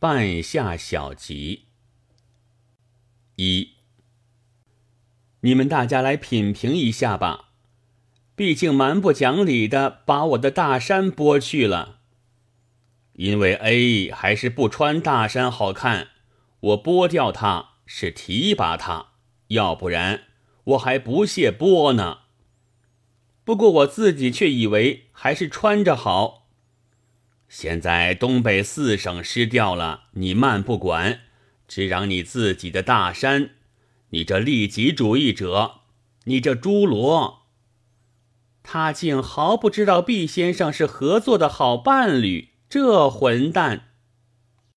半夏小集一，你们大家来品评一下吧。毕竟蛮不讲理的把我的大衫剥去了，因为 A 还是不穿大衫好看，我剥掉它是提拔他，要不然我还不屑剥呢。不过我自己却以为还是穿着好。现在东北四省失掉了，你慢不管，只嚷你自己的大山，你这利己主义者，你这猪罗，他竟毫不知道毕先生是合作的好伴侣，这混蛋